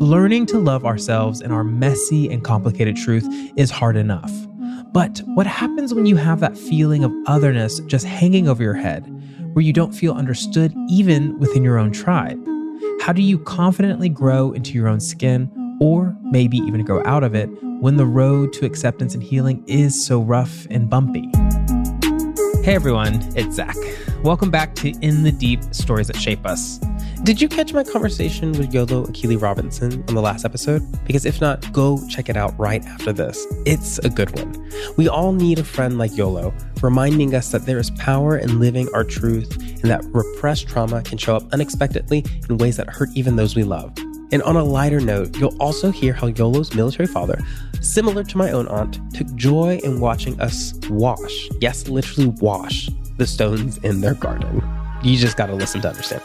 Learning to love ourselves and our messy and complicated truth is hard enough. But what happens when you have that feeling of otherness just hanging over your head, where you don't feel understood even within your own tribe? How do you confidently grow into your own skin, or maybe even grow out of it, when the road to acceptance and healing is so rough and bumpy? Hey everyone, it's Zach. Welcome back to In the Deep Stories That Shape Us. Did you catch my conversation with Yolo Akili Robinson on the last episode? Because if not, go check it out right after this. It's a good one. We all need a friend like Yolo, reminding us that there is power in living our truth and that repressed trauma can show up unexpectedly in ways that hurt even those we love. And on a lighter note, you'll also hear how Yolo's military father, similar to my own aunt, took joy in watching us wash, yes, literally wash, the stones in their garden. You just gotta listen to understand.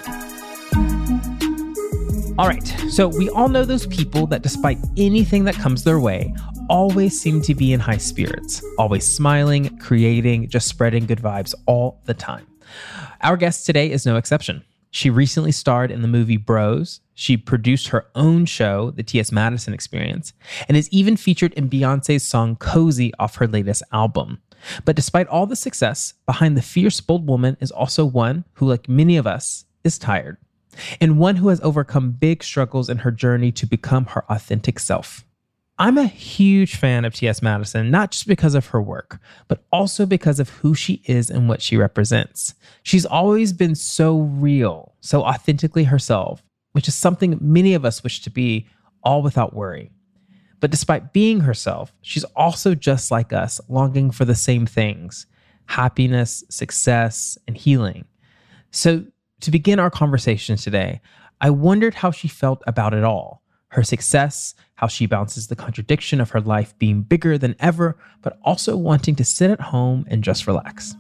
All right, so we all know those people that, despite anything that comes their way, always seem to be in high spirits, always smiling, creating, just spreading good vibes all the time. Our guest today is no exception. She recently starred in the movie Bros. She produced her own show, The T.S. Madison Experience, and is even featured in Beyonce's song Cozy off her latest album. But despite all the success, behind the fierce, bold woman is also one who, like many of us, is tired and one who has overcome big struggles in her journey to become her authentic self. I'm a huge fan of T.S. Madison, not just because of her work, but also because of who she is and what she represents. She's always been so real, so authentically herself, which is something many of us wish to be, all without worry. But despite being herself, she's also just like us, longing for the same things happiness, success, and healing. So to begin our conversation today, I wondered how she felt about it all her success, how she balances the contradiction of her life being bigger than ever, but also wanting to sit at home and just relax.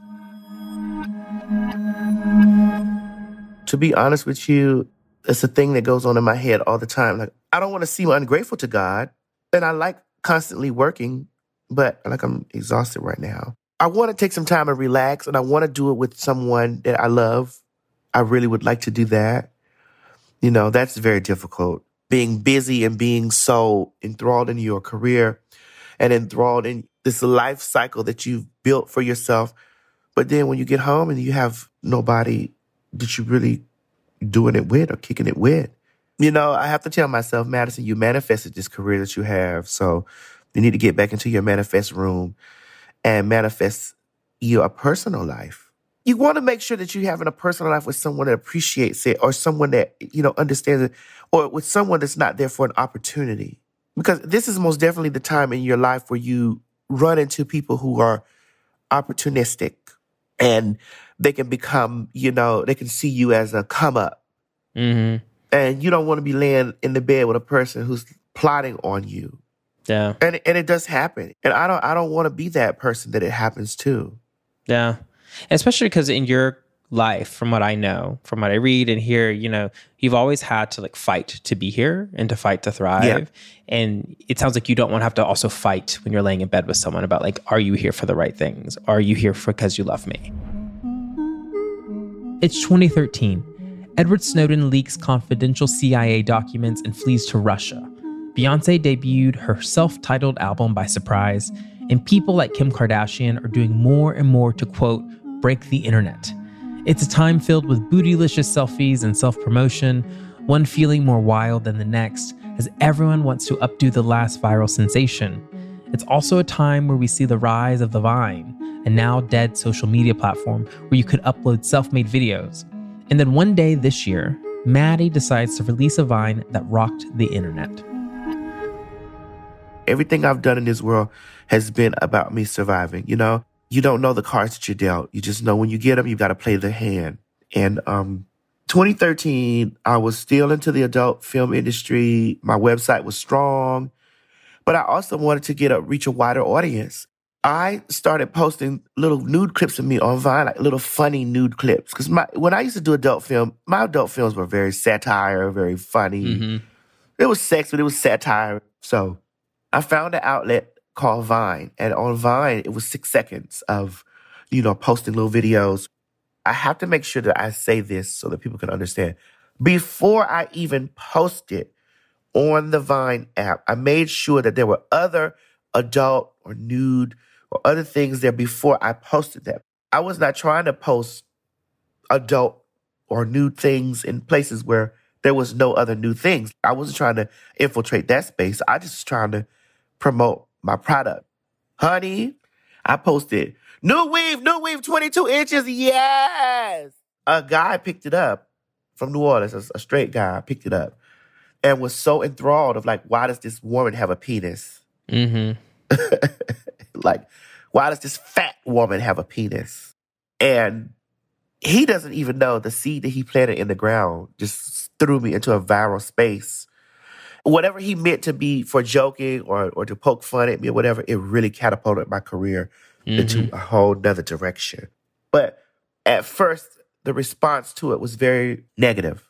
To be honest with you, it's a thing that goes on in my head all the time. Like, I don't want to seem ungrateful to God, and I like constantly working, but like I'm exhausted right now. I want to take some time and relax, and I want to do it with someone that I love I really would like to do that. You know, that's very difficult. Being busy and being so enthralled in your career and enthralled in this life cycle that you've built for yourself. But then when you get home and you have nobody that you really doing it with or kicking it with, you know, I have to tell myself, Madison, you manifested this career that you have. So you need to get back into your manifest room and manifest your personal life you want to make sure that you're having a personal life with someone that appreciates it or someone that, you know, understands it or with someone that's not there for an opportunity. Because this is most definitely the time in your life where you run into people who are opportunistic and they can become, you know, they can see you as a come up. Mm-hmm. And you don't want to be laying in the bed with a person who's plotting on you. Yeah. And and it does happen. And I don't I don't want to be that person that it happens to. Yeah especially because in your life from what i know from what i read and hear you know you've always had to like fight to be here and to fight to thrive. Yeah. and it sounds like you don't want to have to also fight when you're laying in bed with someone about like are you here for the right things? Are you here for because you love me? It's 2013 edward snowden leaks confidential cia documents and flees to russia. Beyonce debuted her self-titled album by surprise and people like kim kardashian are doing more and more to quote break the internet. It's a time filled with bootylicious selfies and self promotion, one feeling more wild than the next, as everyone wants to updo the last viral sensation. It's also a time where we see the rise of the Vine, a now dead social media platform where you could upload self made videos. And then one day this year, Maddie decides to release a Vine that rocked the internet. Everything I've done in this world has been about me surviving, you know? You don't know the cards that you're dealt. You just know when you get them, you got to play the hand. And um, 2013, I was still into the adult film industry. My website was strong, but I also wanted to get a reach a wider audience. I started posting little nude clips of me on Vine, like little funny nude clips. Because my when I used to do adult film, my adult films were very satire, very funny. Mm-hmm. It was sex, but it was satire. So I found an outlet called Vine. And on Vine, it was six seconds of, you know, posting little videos. I have to make sure that I say this so that people can understand. Before I even posted on the Vine app, I made sure that there were other adult or nude or other things there before I posted them. I was not trying to post adult or nude things in places where there was no other new things. I wasn't trying to infiltrate that space. I just was trying to promote my product. Honey, I posted new weave, new weave, 22 inches. Yes. A guy picked it up from New Orleans, a, a straight guy picked it up and was so enthralled of like, why does this woman have a penis? Mm-hmm. like, why does this fat woman have a penis? And he doesn't even know the seed that he planted in the ground just threw me into a viral space. Whatever he meant to be for joking or, or to poke fun at me or whatever, it really catapulted my career mm-hmm. into a whole nother direction. But at first, the response to it was very negative.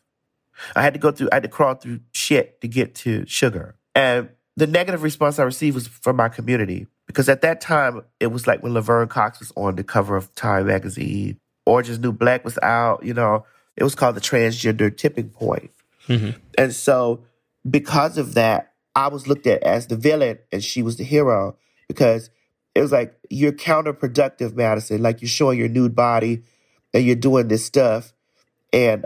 I had to go through, I had to crawl through shit to get to sugar. And the negative response I received was from my community because at that time, it was like when Laverne Cox was on the cover of Time magazine, Orange is New Black was out, you know, it was called the transgender tipping point. Mm-hmm. And so, because of that, I was looked at as the villain and she was the hero because it was like, you're counterproductive, Madison. Like, you're showing your nude body and you're doing this stuff, and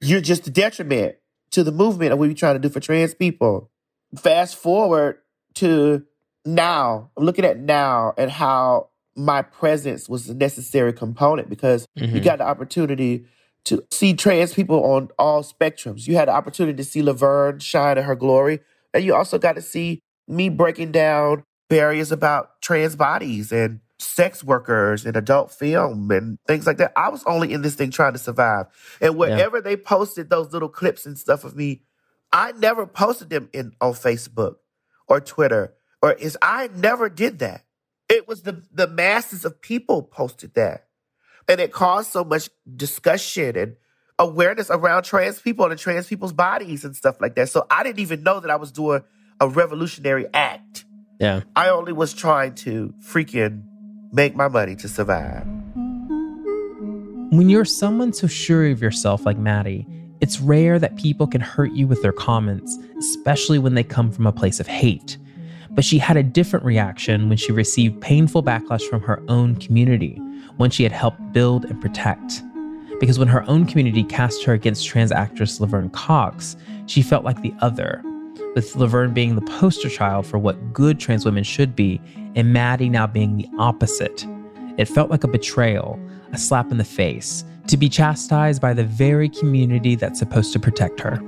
you're just a detriment to the movement of what we're trying to do for trans people. Fast forward to now, I'm looking at now and how my presence was a necessary component because mm-hmm. you got the opportunity to see trans people on all spectrums. You had the opportunity to see Laverne shine in her glory, and you also got to see me breaking down barriers about trans bodies and sex workers and adult film and things like that. I was only in this thing trying to survive. And wherever yeah. they posted those little clips and stuff of me, I never posted them in on Facebook or Twitter or is I never did that. It was the the masses of people posted that. And it caused so much discussion and awareness around trans people and trans people's bodies and stuff like that. So I didn't even know that I was doing a revolutionary act. Yeah. I only was trying to freaking make my money to survive. When you're someone so sure of yourself like Maddie, it's rare that people can hurt you with their comments, especially when they come from a place of hate. But she had a different reaction when she received painful backlash from her own community, one she had helped build and protect. Because when her own community cast her against trans actress Laverne Cox, she felt like the other, with Laverne being the poster child for what good trans women should be, and Maddie now being the opposite. It felt like a betrayal, a slap in the face, to be chastised by the very community that's supposed to protect her.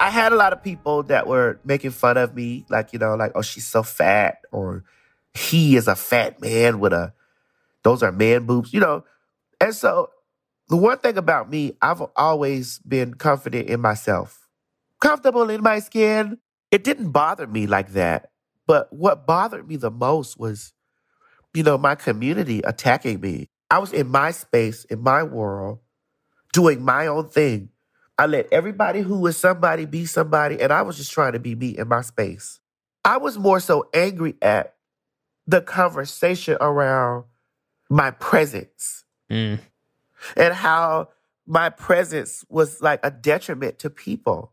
I had a lot of people that were making fun of me, like, you know, like, oh, she's so fat, or he is a fat man with a, those are man boobs, you know. And so the one thing about me, I've always been confident in myself comfortable in my skin. It didn't bother me like that. But what bothered me the most was, you know, my community attacking me. I was in my space, in my world, doing my own thing. I let everybody who was somebody be somebody, and I was just trying to be me in my space. I was more so angry at the conversation around my presence mm. and how my presence was like a detriment to people.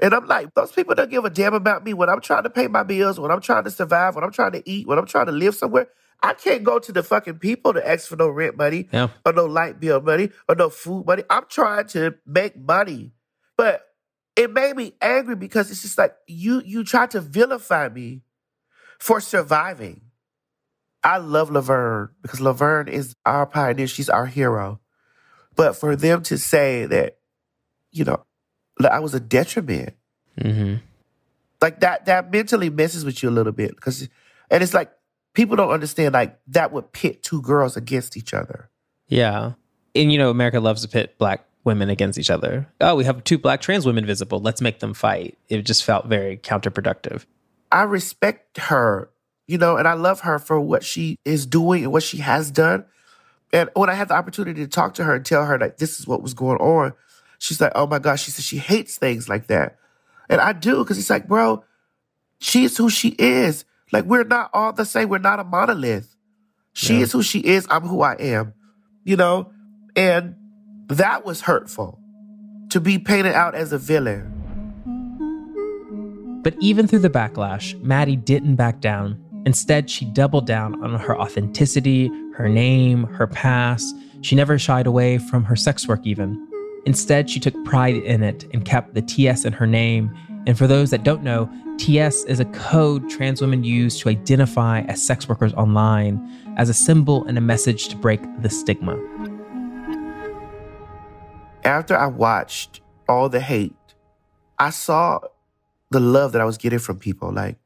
And I'm like, those people don't give a damn about me when I'm trying to pay my bills, when I'm trying to survive, when I'm trying to eat, when I'm trying to live somewhere. I can't go to the fucking people to ask for no rent money yeah. or no light bill money or no food money. I'm trying to make money. But it made me angry because it's just like you you try to vilify me for surviving. I love Laverne because Laverne is our pioneer. She's our hero. But for them to say that, you know, I was a detriment. Mm-hmm. Like that, that mentally messes with you a little bit because, and it's like people don't understand like that would pit two girls against each other. Yeah, and you know America loves to pit black women against each other. Oh, we have two black trans women visible. Let's make them fight. It just felt very counterproductive. I respect her, you know, and I love her for what she is doing and what she has done. And when I had the opportunity to talk to her and tell her that this is what was going on, She's like, oh my gosh. She said she hates things like that. And I do, because it's like, bro, she's who she is. Like, we're not all the same. We're not a monolith. She yeah. is who she is. I'm who I am, you know? And that was hurtful to be painted out as a villain. But even through the backlash, Maddie didn't back down. Instead, she doubled down on her authenticity, her name, her past. She never shied away from her sex work, even. Instead, she took pride in it and kept the TS in her name. And for those that don't know, TS is a code trans women use to identify as sex workers online as a symbol and a message to break the stigma. After I watched all the hate, I saw the love that I was getting from people. Like,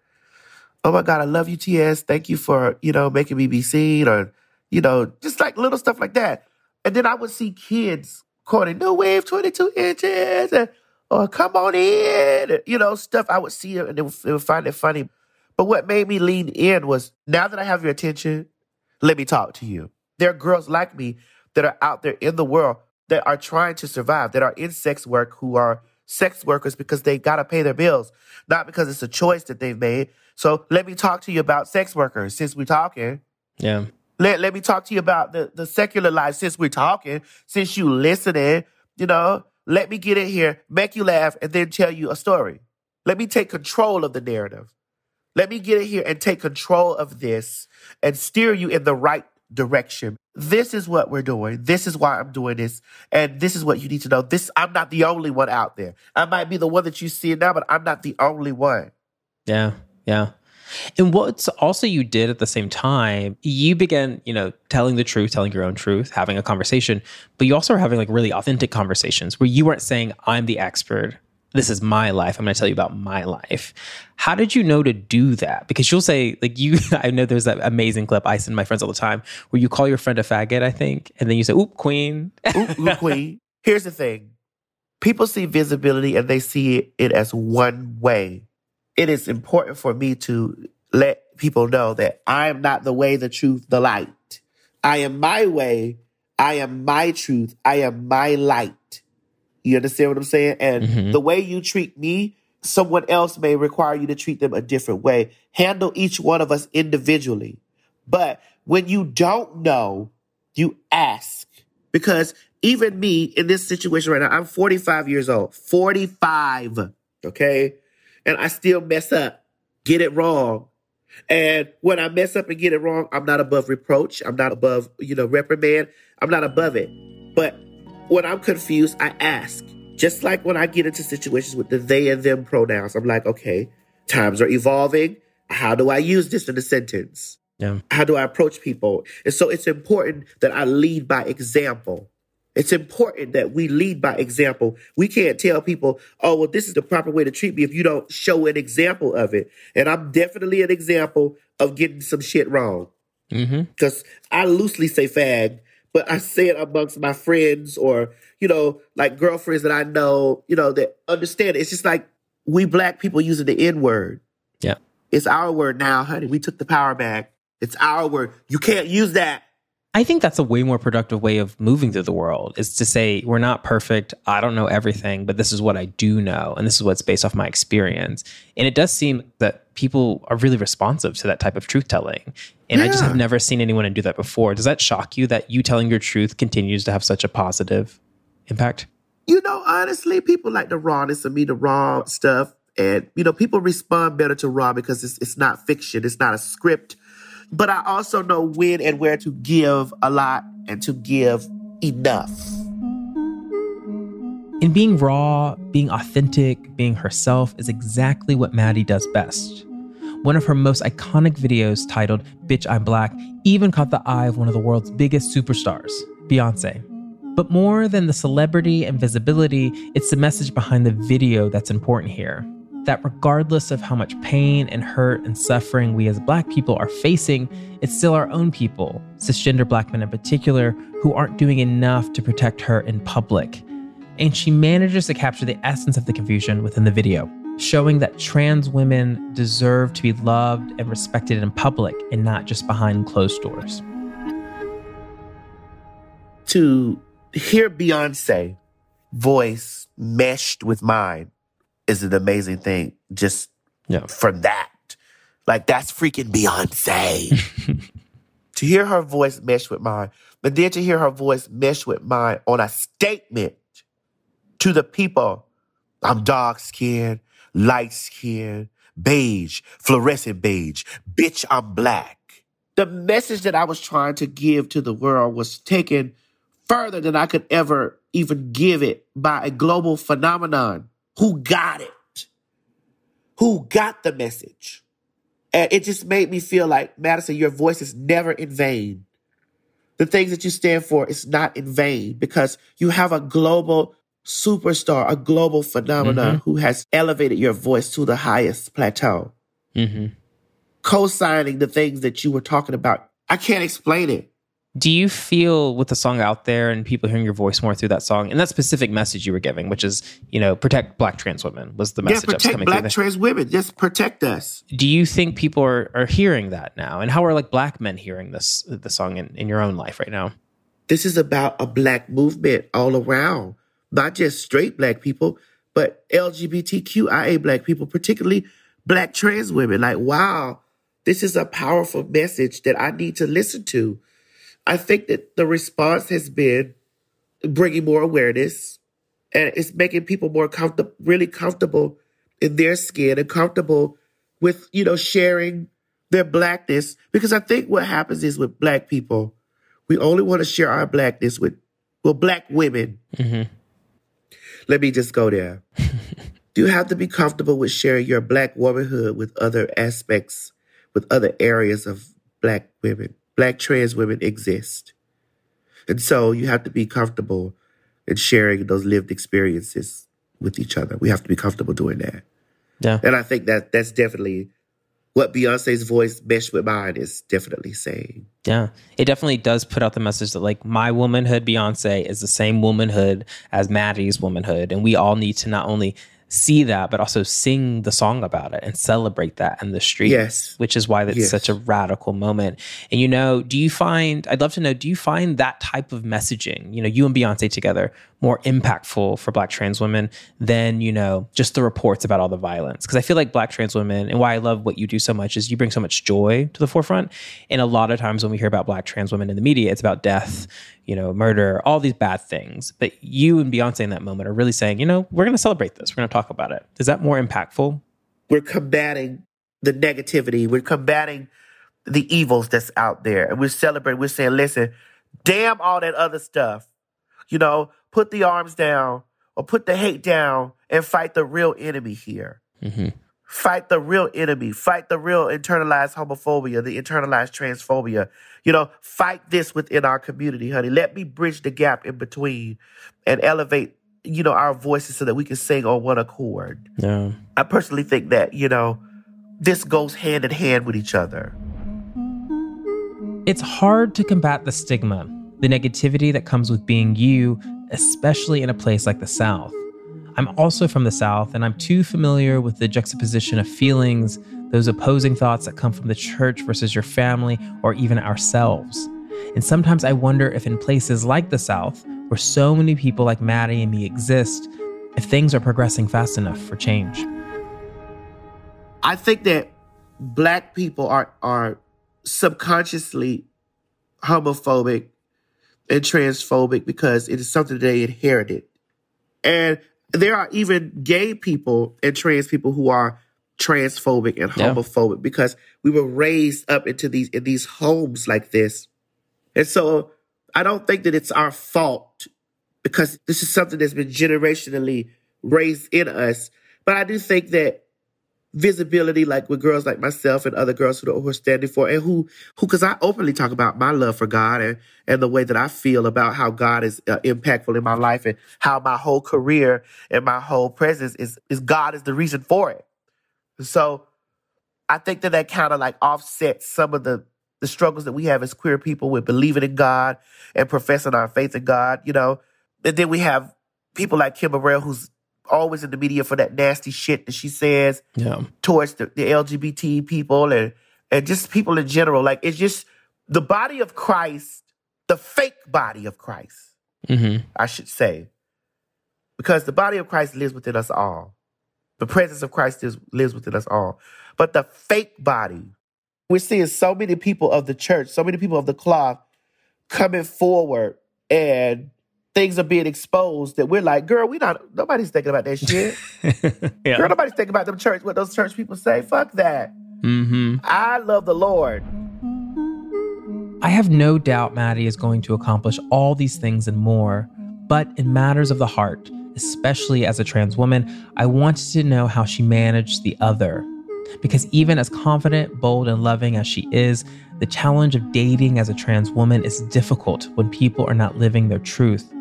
oh my God, I love you, TS. Thank you for, you know, making me be seen or, you know, just like little stuff like that. And then I would see kids quoting New Weave 22 inches or oh, come on in, you know, stuff I would see and they would, they would find it funny. But what made me lean in was now that I have your attention, let me talk to you. There are girls like me that are out there in the world that are trying to survive, that are in sex work, who are sex workers because they got to pay their bills, not because it's a choice that they've made. So let me talk to you about sex workers since we're talking. Yeah. Let, let me talk to you about the, the secular life since we're talking, since you listening, you know, let me get in here, make you laugh, and then tell you a story. Let me take control of the narrative. Let me get in here and take control of this and steer you in the right direction. This is what we're doing. This is why I'm doing this. And this is what you need to know. This I'm not the only one out there. I might be the one that you see now, but I'm not the only one. Yeah. Yeah. And what's also you did at the same time, you began, you know, telling the truth, telling your own truth, having a conversation, but you also are having like really authentic conversations where you weren't saying, I'm the expert this is my life. I'm going to tell you about my life. How did you know to do that? Because you'll say, like, you, I know there's that amazing clip I send my friends all the time where you call your friend a faggot, I think, and then you say, oop, queen. oop, oop, queen. Here's the thing people see visibility and they see it as one way. It is important for me to let people know that I am not the way, the truth, the light. I am my way. I am my truth. I am my light. You understand what I'm saying? And mm-hmm. the way you treat me, someone else may require you to treat them a different way. Handle each one of us individually. But when you don't know, you ask. Because even me in this situation right now, I'm 45 years old. 45. Okay. And I still mess up, get it wrong. And when I mess up and get it wrong, I'm not above reproach. I'm not above, you know, reprimand. I'm not above it. But when I'm confused, I ask. Just like when I get into situations with the they and them pronouns, I'm like, okay, times are evolving. How do I use this in a sentence? Yeah. How do I approach people? And so it's important that I lead by example. It's important that we lead by example. We can't tell people, oh, well, this is the proper way to treat me if you don't show an example of it. And I'm definitely an example of getting some shit wrong. Because mm-hmm. I loosely say fag but I say it amongst my friends or, you know, like girlfriends that I know, you know, that understand it. It's just like we black people using the N word. Yeah. It's our word now, honey. We took the power back. It's our word. You can't use that. I think that's a way more productive way of moving through the world is to say, we're not perfect. I don't know everything, but this is what I do know. And this is what's based off my experience. And it does seem that people are really responsive to that type of truth telling. And yeah. I just have never seen anyone do that before. Does that shock you that you telling your truth continues to have such a positive impact? You know, honestly, people like the rawness of me, the raw stuff. And, you know, people respond better to raw because it's, it's not fiction, it's not a script but I also know when and where to give a lot and to give enough. In being raw, being authentic, being herself is exactly what Maddie does best. One of her most iconic videos, titled Bitch I'm Black, even caught the eye of one of the world's biggest superstars, Beyonce. But more than the celebrity and visibility, it's the message behind the video that's important here that regardless of how much pain and hurt and suffering we as Black people are facing, it's still our own people, cisgender Black men in particular, who aren't doing enough to protect her in public. And she manages to capture the essence of the confusion within the video, showing that trans women deserve to be loved and respected in public and not just behind closed doors. To hear Beyonce voice meshed with mine is an amazing thing just yeah. from that. Like that's freaking Beyonce. to hear her voice mesh with mine, but then to hear her voice mesh with mine on a statement to the people. I'm dark skinned. light skin, beige, fluorescent beige, bitch, I'm black. The message that I was trying to give to the world was taken further than I could ever even give it by a global phenomenon who got it, who got the message. And it just made me feel like, Madison, your voice is never in vain. The things that you stand for is not in vain because you have a global superstar, a global phenomenon Mm-hmm. who has elevated your voice to the highest plateau, Mm-hmm. co signing the things that you were talking about. I can't explain it. Do you feel with the song out there and people hearing your voice more through that song and that specific message you were giving, which is, you know, protect black trans women was the Yeah, message that was protect coming black through trans women. Just protect us. Do you think people are, are hearing that now? And how are like black men hearing this the song in, in your own life right now? This is about a black movement all around, not just straight black people, but LGBTQIA black people, particularly black trans women. Like, wow, this is a powerful message that I need to listen to. I think that the response has been bringing more awareness and it's making people more comfortable, really comfortable in their skin and comfortable with, you know, sharing their blackness. Because I think what happens is with black people, we only want to share our blackness with, well, black women. Mm-hmm. Let me just go there. Do you have to be comfortable with sharing your black womanhood with other aspects, with other areas of black women. Black trans women exist. And so you have to be comfortable in sharing those lived experiences with each other. We have to be comfortable doing that. Yeah. And I think that that's definitely what Beyonce's voice meshed with mine is definitely saying. Yeah. It definitely does put out the message that like my womanhood, Beyonce, is the same womanhood as Maddie's womanhood. And we all need to not only see that, but also sing the song about it and celebrate that in the streets. Yes. Which is why that's Yes. such a radical moment. And you know, do you find I'd love to know, do you find that type of messaging, you know, you and Beyonce together, more impactful for black trans women than, you know, just the reports about all the violence? Because I feel like black trans women and why I love what you do so much is you bring so much joy to the forefront. And a lot of times when we hear about black trans women in the media, it's about death, you know, murder, all these bad things. But you and Beyonce in that moment are really saying, you know, we're going to celebrate this. We're going to talk about it. Is that more impactful? we're combating the negativity. We're combating the evils that's out there. And we're celebrating. We're saying, listen, damn all that other stuff. You know, put the arms down or put the hate down and fight the real enemy here. Mm-hmm. Fight the real enemy. Fight the real internalized homophobia, the internalized transphobia. You know, fight this within our community, honey. Let me bridge the gap in between and elevate, you know, our voices so that we can sing on one accord. Yeah. I personally think that, you know, this goes hand in hand with each other. It's hard to combat the stigma, the negativity that comes with being you, especially in a place like the South. I'm also from the South, and I'm too familiar with the juxtaposition of feelings, those opposing thoughts that come from the church versus your family or even ourselves. And sometimes I wonder if in places like the South, where so many people like Maddie and me exist, if things are progressing fast enough for change. I think that black people are are subconsciously homophobic and transphobic because it is something they inherited. And there are even gay people and trans people who are transphobic and Yeah. homophobic because we were raised up into these in these homes like this. And so I don't think that it's our fault because this is something that's been generationally raised in us. But I do think that visibility, like with girls like myself and other girls who, who are standing for, and who, who, because I openly talk about my love for God and, and the way that I feel about how God is uh, impactful in my life and how my whole career and my whole presence is, is God is the reason for it. So I think that that kind of like offsets some of the, the struggles that we have as queer people with believing in God and professing our faith in God, you know. And then we have people like Kim Burrell, who's always in the media for that nasty shit that she says Yeah. towards the, the LGBT people and and just people in general. Like it's just the body of Christ, the fake body of Christ, Mm-hmm. I should say, because the body of Christ lives within us all. The presence of Christ is, lives within us all. But the fake body, we're seeing so many people of the church, so many people of the cloth coming forward and things are being exposed that we're like, girl, we not nobody's thinking about that shit. yeah. Girl, nobody's thinking about them church, what those church people say. Fuck that. Mm-hmm. I love the Lord. I have no doubt Maddie is going to accomplish all these things and more. But in matters of the heart, especially as a trans woman, I wanted to know how she managed the other. Because even as confident, bold, and loving as she is, the challenge of dating as a trans woman is difficult when people are not living their truth.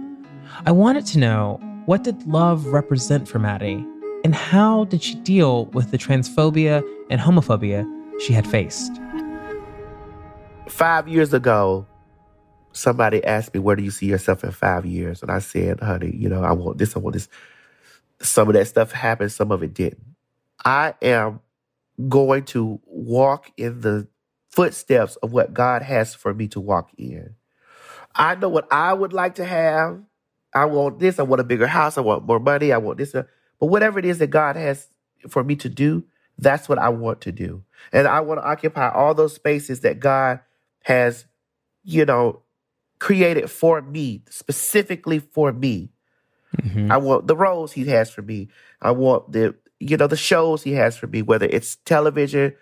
I wanted to know what did love represent for Maddie, and how did she deal with the transphobia and homophobia she had faced? Five years ago, somebody asked me, Where do you see yourself in five years? And I said, Honey, you know, I want this, I want this. Some of that stuff happened, some of it didn't. I am going to walk in the footsteps of what God has for me to walk in. I know what I would like to have. I want this. I want a bigger house. I want more money. I want this. But whatever it is that God has for me to do, that's what I want to do. And I want to occupy all those spaces that God has, you know, created for me, specifically for me. Mm-hmm. I want the roles he has for me. I want the, you know, the shows he has for me, whether it's television,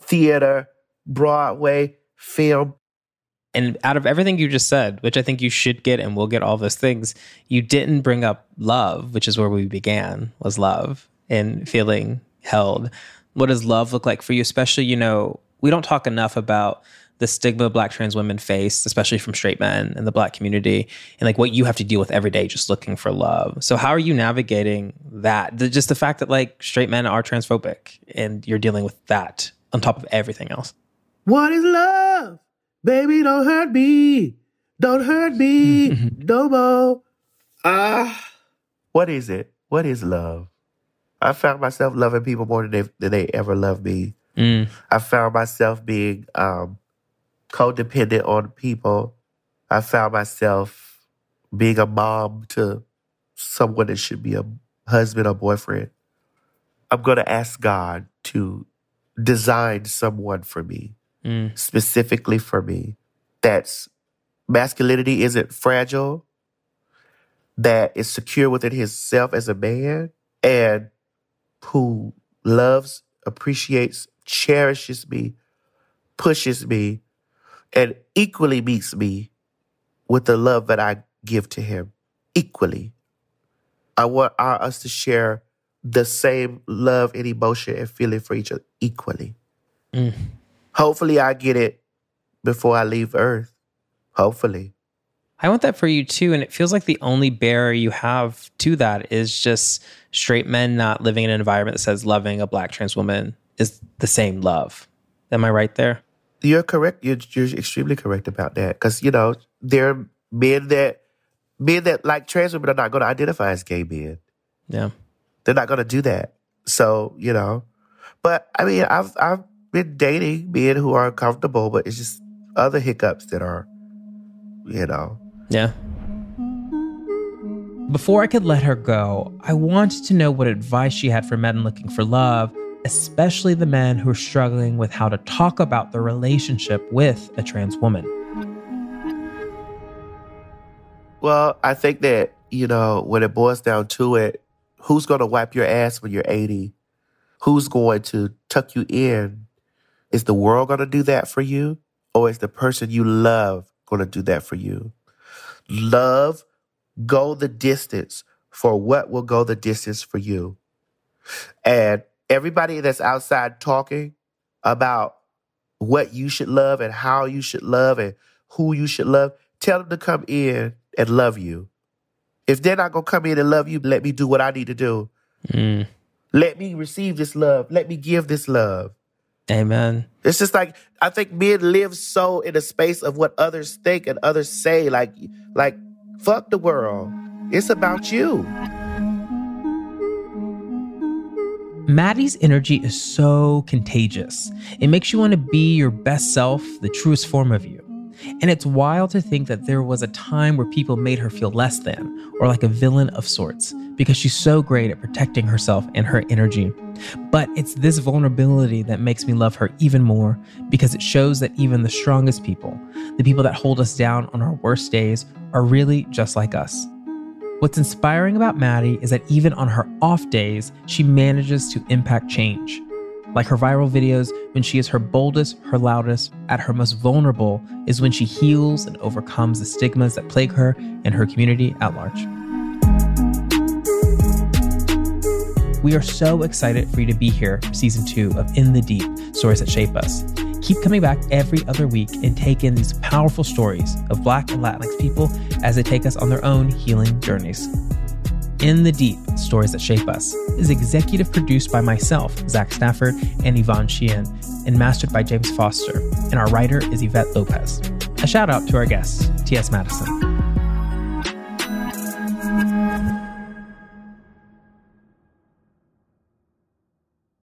theater, Broadway, film. And out of everything you just said, which I think you should get and will get all those things, you didn't bring up love, which is where we began, was love and feeling held. What does love look like for you? Especially, you know, we don't talk enough about the stigma black trans women face, especially from straight men in the black community, and like what you have to deal with every day just looking for love. So how are you navigating that? The, just the fact that like straight men are transphobic and you're dealing with that on top of everything else. What is love? Baby, don't hurt me. Don't hurt me no more. Ah. what is it? What is love? I found myself loving people more than they, than they ever loved me. Mm. I found myself being um, codependent on people. I found myself being a mom to someone that should be a husband or boyfriend. I'm going to ask God to design someone for me, Mm. specifically for me, that's masculinity isn't fragile, that is secure within himself as a man, and who loves, appreciates, cherishes me, pushes me, and equally meets me with the love that I give to him. Equally. I want our, us to share the same love and emotion and feeling for each other equally. Mm. Hopefully, I get it before I leave Earth. Hopefully. I want that for you too. And it feels like the only barrier you have to that is just straight men not living in an environment that says loving a black trans woman is the same love. Am I right there? You're correct. You're, you're extremely correct about that. Because, you know, there are men that, men that like trans women are not going to identify as gay men. Yeah. They're not going to do that. So, you know, but I mean, I've, I've been dating men who are comfortable, but it's just other hiccups that are, you know. Yeah. Before I could let her go, I wanted to know what advice she had for men looking for love, especially the men who are struggling with how to talk about their relationship with a trans woman. Well, I think that, you know, when it boils down to it, who's going to wipe your ass when you're 80? Who's going to tuck you in? Is the world going to do that for you? Or is the person you love going to do that for you? Love, go the distance for what will go the distance for you. And everybody that's outside talking about what you should love and how you should love and who you should love, tell them to come in and love you. If they're not going to come in and love you, let me do what I need to do. Mm. Let me receive this love. Let me give this love. Amen. It's just like I think men live so in a space of what others think and others say. Like, like fuck the world. It's about you. Maddie's energy is so contagious. It makes you want to be your best self, the truest form of you. And it's wild to think that there was a time where people made her feel less than, or like a villain of sorts, because she's so great at protecting herself and her energy. But it's this vulnerability that makes me love her even more, because it shows that even the strongest people, the people that hold us down on our worst days, are really just like us. What's inspiring about Maddie is that even on her off days, she manages to impact change. Like her viral videos, when she is her boldest, her loudest, at her most vulnerable, is when she heals and overcomes the stigmas that plague her and her community at large. We are so excited for you to be here, season two of In the Deep Stories That Shape Us. Keep coming back every other week and take in these powerful stories of Black and Latinx people as they take us on their own healing journeys. In the Deep Stories That Shape Us is executive produced by myself, Zach Stafford, and Yvonne Sheehan, and mastered by James Foster. And our writer is Yvette Lopez. A shout out to our guest, T.S. Madison.